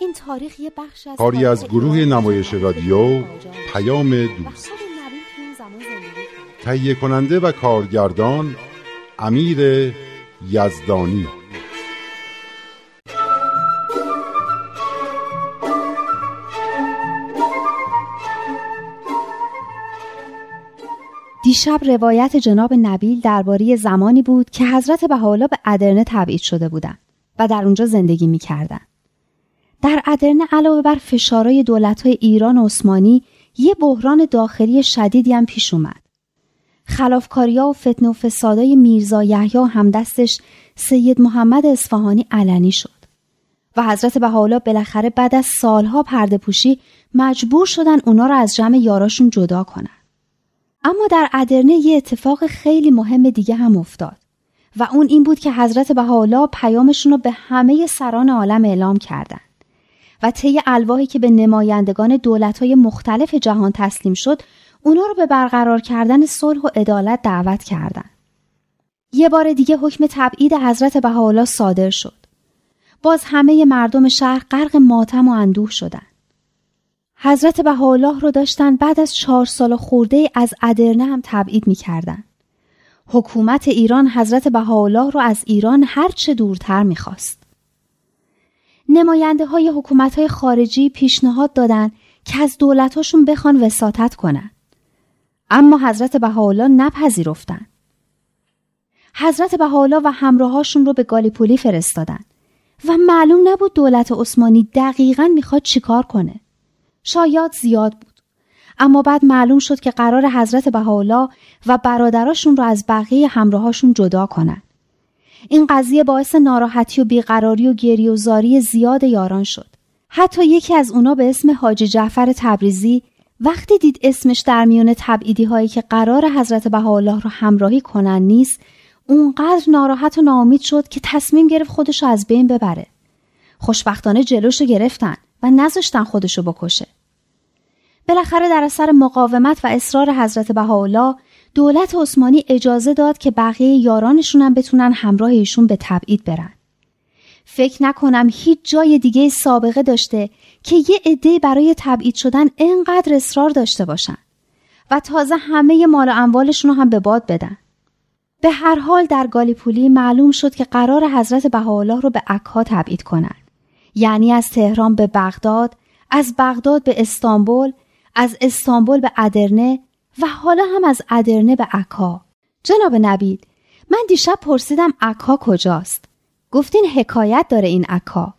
این تاریخ یه بخش از کاری از گروه نمایش رادیو پیام دوست. تهیه کننده و کارگردان امیر یزدانی. دیشب روایت جناب نبیل درباره زمانی بود که حضرت بهاءالله به ادرنه تبعید شده بودند و در اونجا زندگی می‌کردند. در ادرنه علاوه بر فشارهای دولتهای ایران و عثمانی یه بحران داخلی شدیدی هم پیش اومد. خلافکاریا و فتنه و فسادای میرزا یحیی و همدستش سید محمد اصفهانی علنی شد و حضرت بهاءالله بالاخره بعد از سالها پرده پوشی مجبور شدن اونا رو از جمع یاراشون جدا کنن. اما در ادرنه یه اتفاق خیلی مهم دیگه هم افتاد و اون این بود که حضرت بهاءالله پیامشون رو به همه سران عالم اعلام کردند و طی الواحی که به نمایندگان دولت‌های مختلف جهان تسلیم شد اونا رو به برقرار کردن صلح و عدالت دعوت کردند. یه بار دیگه حکم تبعید حضرت بهاءالله صادر شد. باز همه مردم شهر غرق ماتم و اندوه شدند. حضرت بهاءالله رو داشتن بعد از چهار سال خورده از ادرنه هم تبعید می‌کردن. حکومت ایران حضرت بهاءالله رو از ایران هرچه دورتر می‌خواست. نماینده های حکومت های خارجی پیشنهاد دادن که از دولتاشون بخوان وساطت کنن. اما حضرت بهاءالله نپذیرفتن. حضرت بهاءالله و همراهاشون رو به گالیپولی فرستادن و معلوم نبود دولت عثمانی دقیقا می‌خواد چیکار کنه. شاید زیاد بود. اما بعد معلوم شد که قرار حضرت بهاءالله و برادراشون رو از بقیه همراهاشون جدا کنن. این قضیه باعث ناراحتی و بیقراری و گریه و زاری زیاد یاران شد. حتی یکی از اونا به اسم حاجی جعفر تبریزی وقتی دید اسمش در میون تبعیدی هایی که قرار حضرت بهاءالله رو همراهی کنن نیست اونقدر ناراحت و ناامید شد که تصمیم گرفت خودشو از بین ببره. خوشبختانه جلوشو گرفتن و نذاشتن خودشو بکشه. بالاخره در اثر مقاومت و اصرار حضرت بهاءالله دولت عثمانی اجازه داد که بقیه یارانشون هم بتونن همراه ایشون به تبعید برن. فکر نکنم هیچ جای دیگه سابقه داشته که یه عده برای تبعید شدن انقدر اصرار داشته باشن و تازه همه مال و اموالشون رو هم به باد بدن. به هر حال در گالیپولی معلوم شد که قرار حضرت بهاءالله رو به عکا تبعید کنن. یعنی از تهران به بغداد، از بغداد به استانبول، از استانبول به ادرنه و حالا هم از ادرنه به عکا. جناب نبید، من دیشب پرسیدم عکا کجاست؟ گفتین حکایت داره این عکا.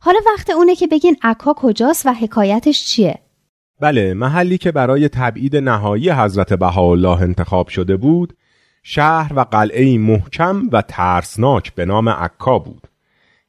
حالا وقت اونه که بگین عکا کجاست و حکایتش چیه؟ بله محلی که برای تبعید نهایی حضرت بهاءالله انتخاب شده بود شهر و قلعه محکم و ترسناک به نام عکا بود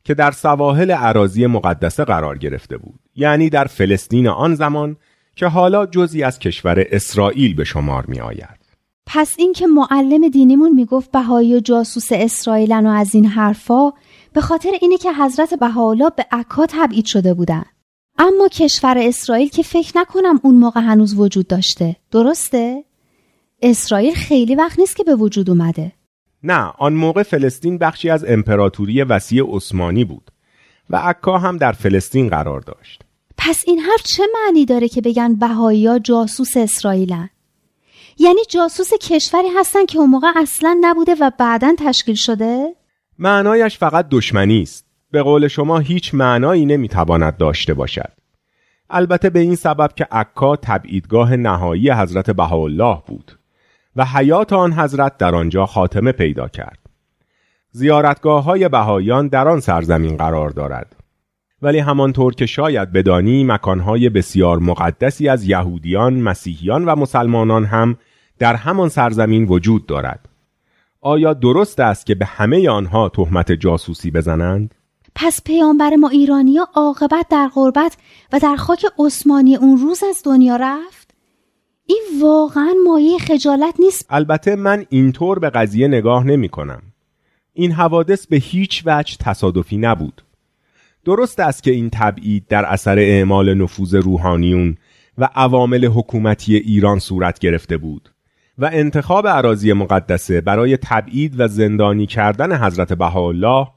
که در سواحل عراضی مقدسه قرار گرفته بود یعنی در فلسطین آن زمان که حالا جزی از کشور اسرائیل به شمار می آید. پس اینکه معلم دینیمون می‌گفت بهایی و جاسوس اسرائیلن و از این حرفا به خاطر اینه که حضرت بهاءالله به عکا تبعید شده بودن. اما کشور اسرائیل که فکر نکنم اون موقع هنوز وجود داشته. درسته؟ اسرائیل خیلی وقت نیست که به وجود اومده. نه، آن موقع فلسطین بخشی از امپراتوری وسیع عثمانی بود و عکا هم در فلسطین قرار داشت. پس این حرف چه معنی داره که بگن بهایی جاسوس اسرائیلن؟ یعنی جاسوس کشوری هستن که اون موقع اصلا نبوده و بعدا تشکیل شده؟ معنایش فقط دشمنی است. به قول شما هیچ معنایی نمی‌تواند داشته باشد. البته به این سبب که عکا تبعیدگاه نهایی حضرت بهاءالله بود و حیات آن حضرت در آنجا خاتمه پیدا کرد. زیارتگاه های بهایان در آن سرزمین قرار دارد. ولی همانطور که شاید بدانی مکانهای بسیار مقدسی از یهودیان، مسیحیان و مسلمانان هم در همان سرزمین وجود دارد. آیا درست است که به همه آنها تهمت جاسوسی بزنند؟ پس پیامبر ما ایرانیا عاقبت در غربت و در خاک عثمانی اون روز از دنیا رفت این واقعا مایه خجالت نیست البته من اینطور به قضیه نگاه نمی کنم. این حوادث به هیچ وجه تصادفی نبود. درست است که این تبعید در اثر اعمال نفوذ روحانیون و عوامل حکومتی ایران صورت گرفته بود و انتخاب عراضی مقدسه برای تبعید و زندانی کردن حضرت بهاءالله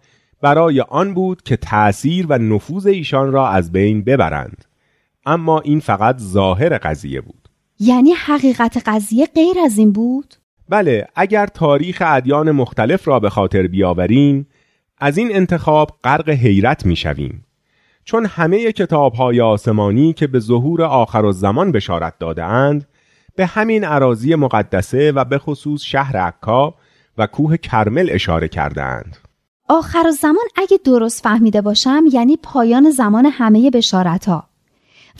برای آن بود که تأثیر و نفوذ ایشان را از بین ببرند. اما این فقط ظاهر قضیه بود. یعنی حقیقت قضیه غیر از این بود؟ بله اگر تاریخ ادیان مختلف را به خاطر بیاوریم از این انتخاب غرق حیرت می‌شویم چون همه کتاب های آسمانی که به ظهور آخر و زمان بشارت داده اند به همین عراضی مقدسه و به خصوص شهر عکا و کوه کرمل اشاره کردند. آخر زمان اگه درست فهمیده باشم یعنی پایان زمان همه بشارت ها.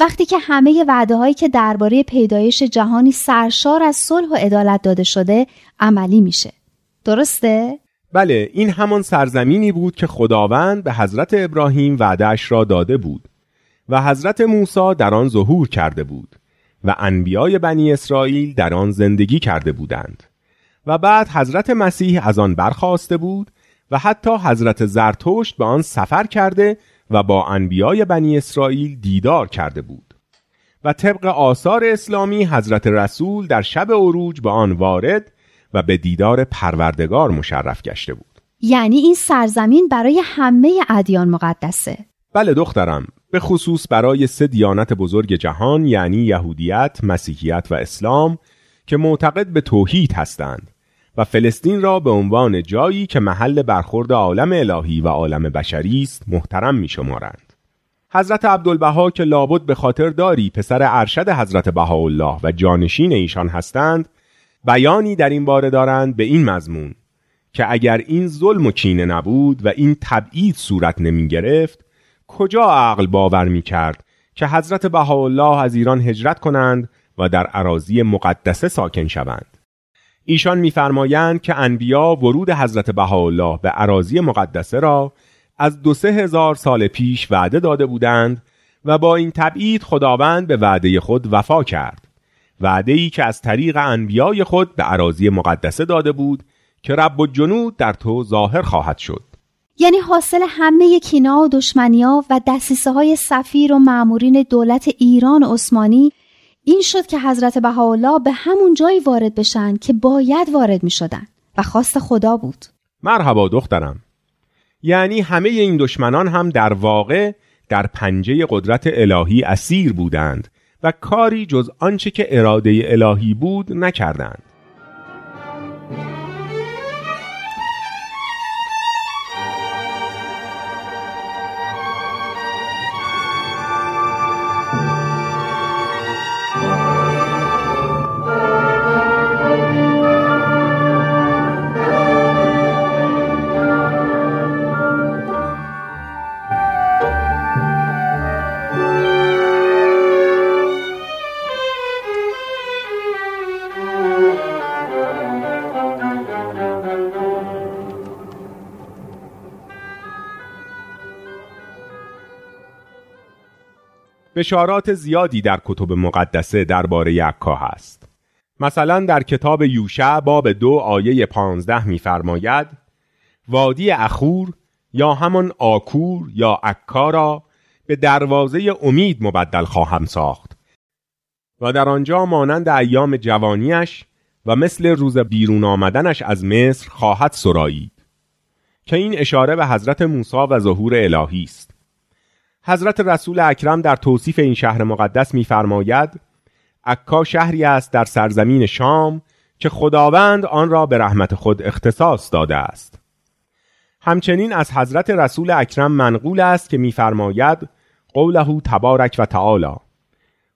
وقتی که همه وعده هایی که درباره پیدایش جهانی سرشار از صلح و عدالت داده شده عملی میشه. درسته؟ بله این همان سرزمینی بود که خداوند به حضرت ابراهیم وعدهش را داده بود و حضرت موسی در آن ظهور کرده بود و انبیای بنی اسرائیل در آن زندگی کرده بودند و بعد حضرت مسیح از آن برخواسته بود و حتی حضرت زرتشت به آن سفر کرده و با انبیای بنی اسرائیل دیدار کرده بود و طبق آثار اسلامی حضرت رسول در شب عروج به آن وارد و به دیدار پروردگار مشرف گشته بود یعنی این سرزمین برای همه ادیان مقدسه بله دخترم به خصوص برای سه دیانت بزرگ جهان یعنی یهودیت، مسیحیت و اسلام که معتقد به توحید هستند و فلسطین را به عنوان جایی که محل برخورد عالم الهی و عالم بشری است محترم می شمارند. حضرت عبدالبها که لابد به خاطر داری پسر ارشد حضرت بهاءالله و جانشین ایشان هستند بیانی در این باره دارند به این مضمون که اگر این ظلم و کینه نبود و این تبعید صورت نمی گرفت کجا عقل باور می کرد که حضرت بهاءالله از ایران هجرت کنند و در عراضی مقدسه ساکن شوند؟ ایشان میفرمایند که انبیا ورود حضرت بهاءالله به عراضی مقدسه را از دو سه هزار سال پیش وعده داده بودند و با این تبعید خداوند به وعده خود وفا کرد. وعده ای که از طریق انبیای خود به عراضی مقدسه داده بود که رب و جنود در تو ظاهر خواهد شد. یعنی حاصل همه کینا و دشمنیا و دسیسه های سفیر و معمورین دولت ایران و عثمانی این شد که حضرت بهاءالله به همون جایی وارد بشن که باید وارد می شدن و خواست خدا بود. مرحبا دخترم. یعنی همه این دشمنان هم در واقع در پنجه قدرت الهی اسیر بودند و کاری جز آنچه که اراده الهی بود نکردند. بشارات زیادی در کتب مقدسه درباره یکا هست. مثلا در کتاب یوشع باب دو آیه پانزده میفرماید وادی اخور یا همان آکور یا عکا را به دروازه امید مبدل خواهم ساخت و در آنجا مانند ایام جوانیش و مثل روز بیرون آمدنش از مصر خواهد سرایید که این اشاره به حضرت موسی و ظهور الهی است. حضرت رسول اکرم در توصیف این شهر مقدس می‌فرماید عکا شهری است در سرزمین شام که خداوند آن را به رحمت خود اختصاص داده است. همچنین از حضرت رسول اکرم منقول است که می‌فرماید قوله تبارک و تعالی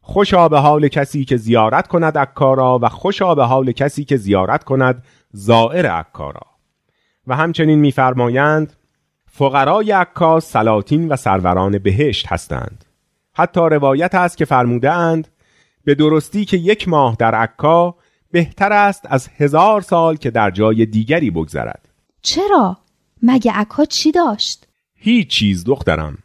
خوشا به حال کسی که زیارت کند عکا را و خوشا به حال کسی که زیارت کند زائر عکا را. و همچنین می‌فرمایند فقرای عکاس سلاطین و سروران بهشت هستند حتی روایت است که فرموده اند به درستی که یک ماه در عکا بهتر است از هزار سال که در جای دیگری بگذرد چرا؟ مگه عکا چی داشت؟ هیچ چیز دخترم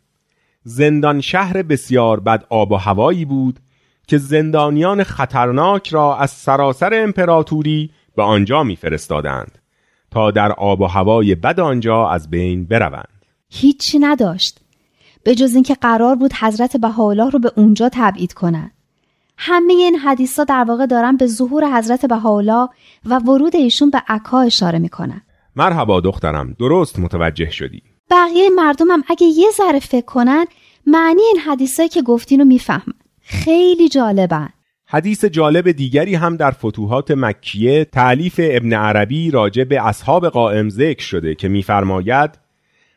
زندان شهر بسیار بد آب و هوایی بود که زندانیان خطرناک را از سراسر امپراتوری به آنجا میفرستادند تا در آب و هوای بد آنجا از بین بروند. هیچی نداشت. به جز اینکه قرار بود حضرت بهاءالله رو به اونجا تبعید کنند. همه این حدیثا در واقع دارن به ظهور حضرت بهاءالله و ورود ایشون به عکا اشاره می‌کنن. مرحبا دخترم درست متوجه شدی. بقیه مردمم اگه یه ذره فکر کنن معنی این حدیثایی که گفتین رو می‌فهمن. خیلی جالبن. حدیث جالب دیگری هم در فتوحات مکیه تعلیف ابن عربی راجع به اصحاب قائم ذکر شده که میفرماید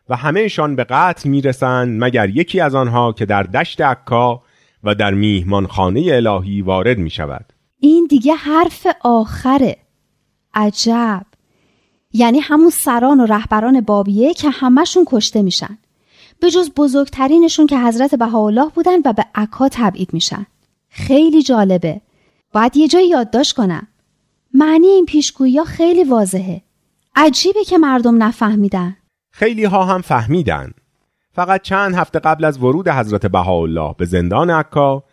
و همهشان به قطع می‌رسند مگر یکی از آنها که در دشت عکا و در میهمانخانه الهی وارد می شود. این دیگه حرف آخره. عجب. یعنی همون سران و رهبران بابیه که همشون کشته میشن. به جز بزرگترینشون که حضرت بهاءالله بودن و به عکا تبعید میشن. خیلی جالبه. باید یه جایی یادداشت کنم. معنی این پیشگویی خیلی واضحه. عجیبه که مردم نفهمیدن. خیلی ها هم فهمیدن. فقط چند هفته قبل از ورود حضرت بهاءالله به زندان عکا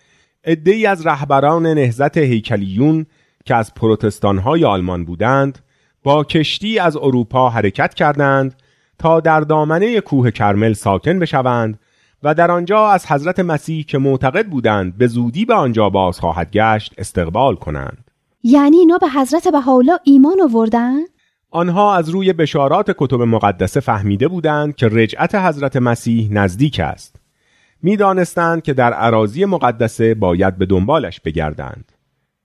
ای از رهبران نهزت هیکلیون که از پروتستانهای آلمان بودند با کشتی از اروپا حرکت کردند تا در دامنه کوه کرمل ساکن بشوند و در آنجا از حضرت مسیح که معتقد بودند به زودی به آنجا باز خواهد گشت استقبال کنند. یعنی اینا به حضرت بهاءالله ایمان آوردن؟ آنها از روی بشارات کتب مقدسه فهمیده بودند که رجعت حضرت مسیح نزدیک است. می‌دانستند که در عراضی مقدسه باید به دنبالش بگردند.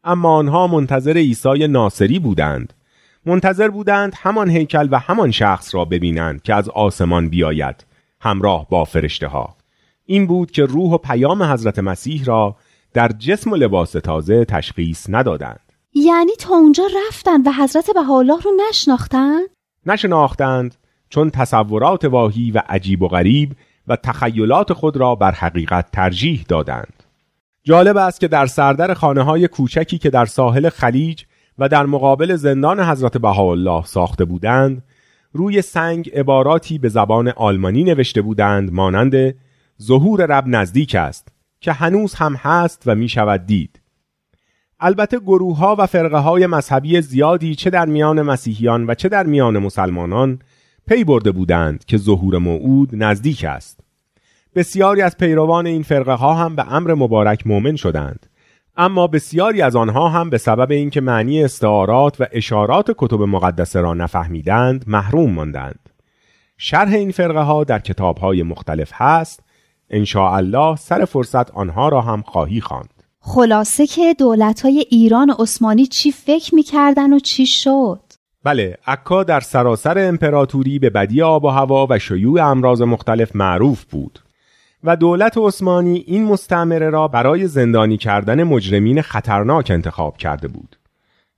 اما آنها منتظر عیسی ناصری بودند. منتظر بودند همان هیکل و همان شخص را ببینند که از آسمان بیاید همراه با فرشته ها این بود که روح و پیام حضرت مسیح را در جسم و لباس تازه تشخیص ندادند یعنی تا اونجا رفتن و حضرت بهاءالله رو نشناختن؟ نشناختند چون تصورات واهی و عجیب و غریب و تخیلات خود را بر حقیقت ترجیح دادند. جالب است که در سردر خانه های کوچکی که در ساحل خلیج و در مقابل زندان حضرت بهاءالله ساخته بودند روی سنگ عباراتی به زبان آلمانی نوشته بودند مانند ظهور رب نزدیک است که هنوز هم هست و می شود دید البته گروه ها و فرقه های مذهبی زیادی چه در میان مسیحیان و چه در میان مسلمانان پی برده بودند که ظهور موعود نزدیک است. بسیاری از پیروان این فرقه ها هم به امر مبارک مؤمن شدند. اما بسیاری از آنها هم به سبب اینکه معنی استعارات و اشارات کتب مقدسه را نفهمیدند محروم ماندند. شرح این فرقه ها در کتاب های مختلف هست. ان الله سر فرصت آنها را هم خواهی خواند. خلاصه که دولت های ایران و عثمانی چی فکر می‌کردن و چی شد؟ بله عکا در سراسر امپراتوری به بدی آب و هوا و شیوع امراض مختلف معروف بود و دولت عثمانی این مستعمره را برای زندانی کردن مجرمین خطرناک انتخاب کرده بود.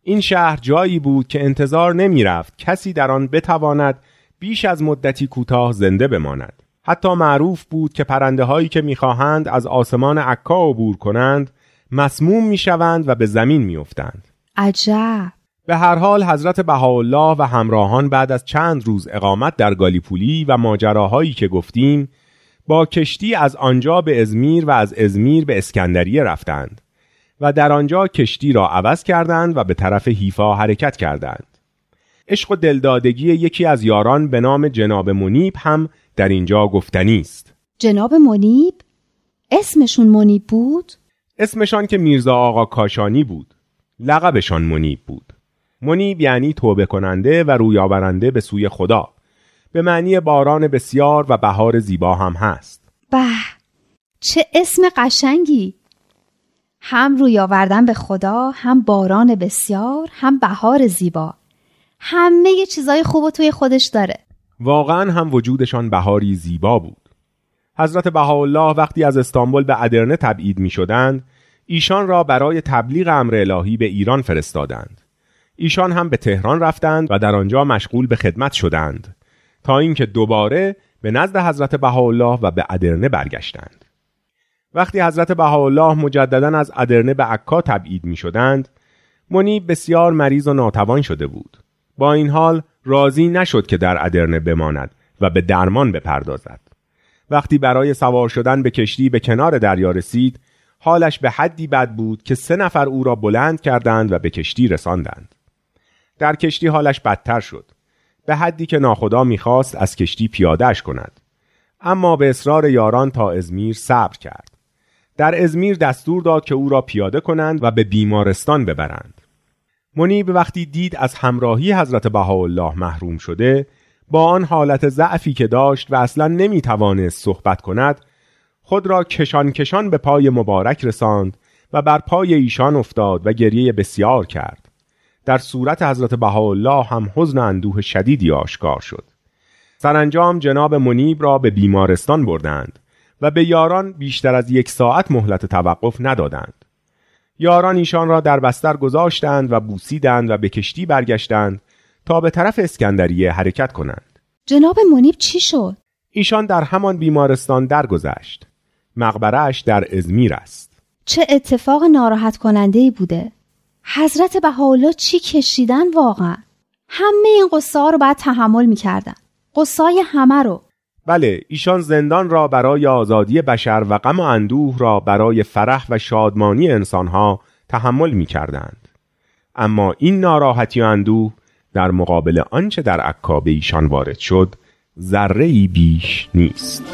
این شهر جایی بود که انتظار نمی رفت کسی در آن بتواند بیش از مدتی کوتاه زنده بماند. حتی معروف بود که پرنده هایی که می‌خواهند از آسمان عکا عبور کنند مسموم می‌شوند و به زمین میافتند. عجب به هر حال حضرت بهاءالله و همراهان بعد از چند روز اقامت در گالیپولی و ماجراهایی که گفتیم با کشتی از آنجا به ازمیر و از ازمیر به اسکندریه رفتند و در آنجا کشتی را عوض کردند و به طرف حیفا حرکت کردند. عشق و دلدادگی یکی از یاران به نام جناب منیب هم در اینجا گفتنی است. جناب منیب؟ اسمشون منیب بود؟ اسمشان که میرزا آقا کاشانی بود. لقبشان منیب بود. منیب یعنی توبه کننده و رویاورنده به سوی خدا. به معنی باران بسیار و بهار زیبا هم هست. به چه اسم قشنگی! هم روی آوردن به خدا هم باران بسیار هم بهار زیبا. همه چیزای خوب توی خودش داره. واقعا هم وجودشان بهاری زیبا بود. حضرت بهاءالله وقتی از استانبول به ادرنه تبعید می شدند ایشان را برای تبلیغ امر الهی به ایران فرستادند. ایشان هم به تهران رفتند و در آنجا مشغول به خدمت شدند تا اینکه دوباره به نزد حضرت بهاءالله و به ادرنه برگشتند. وقتی حضرت بهاءالله مجددا از ادرنه به عکا تبعید می شدند منیب بسیار مریض و ناتوان شده بود. با این حال راضی نشد که در ادرنه بماند و به درمان بپردازد. وقتی برای سوار شدن به کشتی به کنار دریا رسید حالش به حدی بد بود که سه نفر او را بلند کردند و به کشتی رساندند. در کشتی حالش بدتر شد. به حدی که ناخدا می‌خواست از کشتی پیادهش کند. اما به اصرار یاران تا ازمیر صبر کرد. در ازمیر دستور داد که او را پیاده کنند و به بیمارستان ببرند. منیب وقتی دید از همراهی حضرت بهاءالله محروم شده با آن حالت ضعفی که داشت و اصلا نمی‌توانست صحبت کند خود را کشان کشان به پای مبارک رساند و بر پای ایشان افتاد و گریه بسیار کرد. در صورت حضرت بهاءالله هم حزن اندوه شدیدی آشکار شد. سرانجام جناب منیب را به بیمارستان بردند و به یاران بیشتر از یک ساعت مهلت توقف ندادند. یاران ایشان را در بستر گذاشتند و بوسیدند و به کشتی برگشتند تا به طرف اسکندریه حرکت کنند. جناب منیب چی شد؟ ایشان در همان بیمارستان درگذشت. مقبرهش در ازمیر است. چه اتفاق ناراحت کننده ای بوده. حضرت بهاءالله چی کشیدن واقعا؟ همه این قصه ها رو باید تحمل می‌کردن. قصای همه رو. بله ایشان زندان را برای آزادی بشر و غم و اندوه را برای فرح و شادمانی انسانها تحمل می کردند. اما این ناراحتی و اندوه در مقابل آنچه در عکا ایشان وارد شد ذره بیش نیست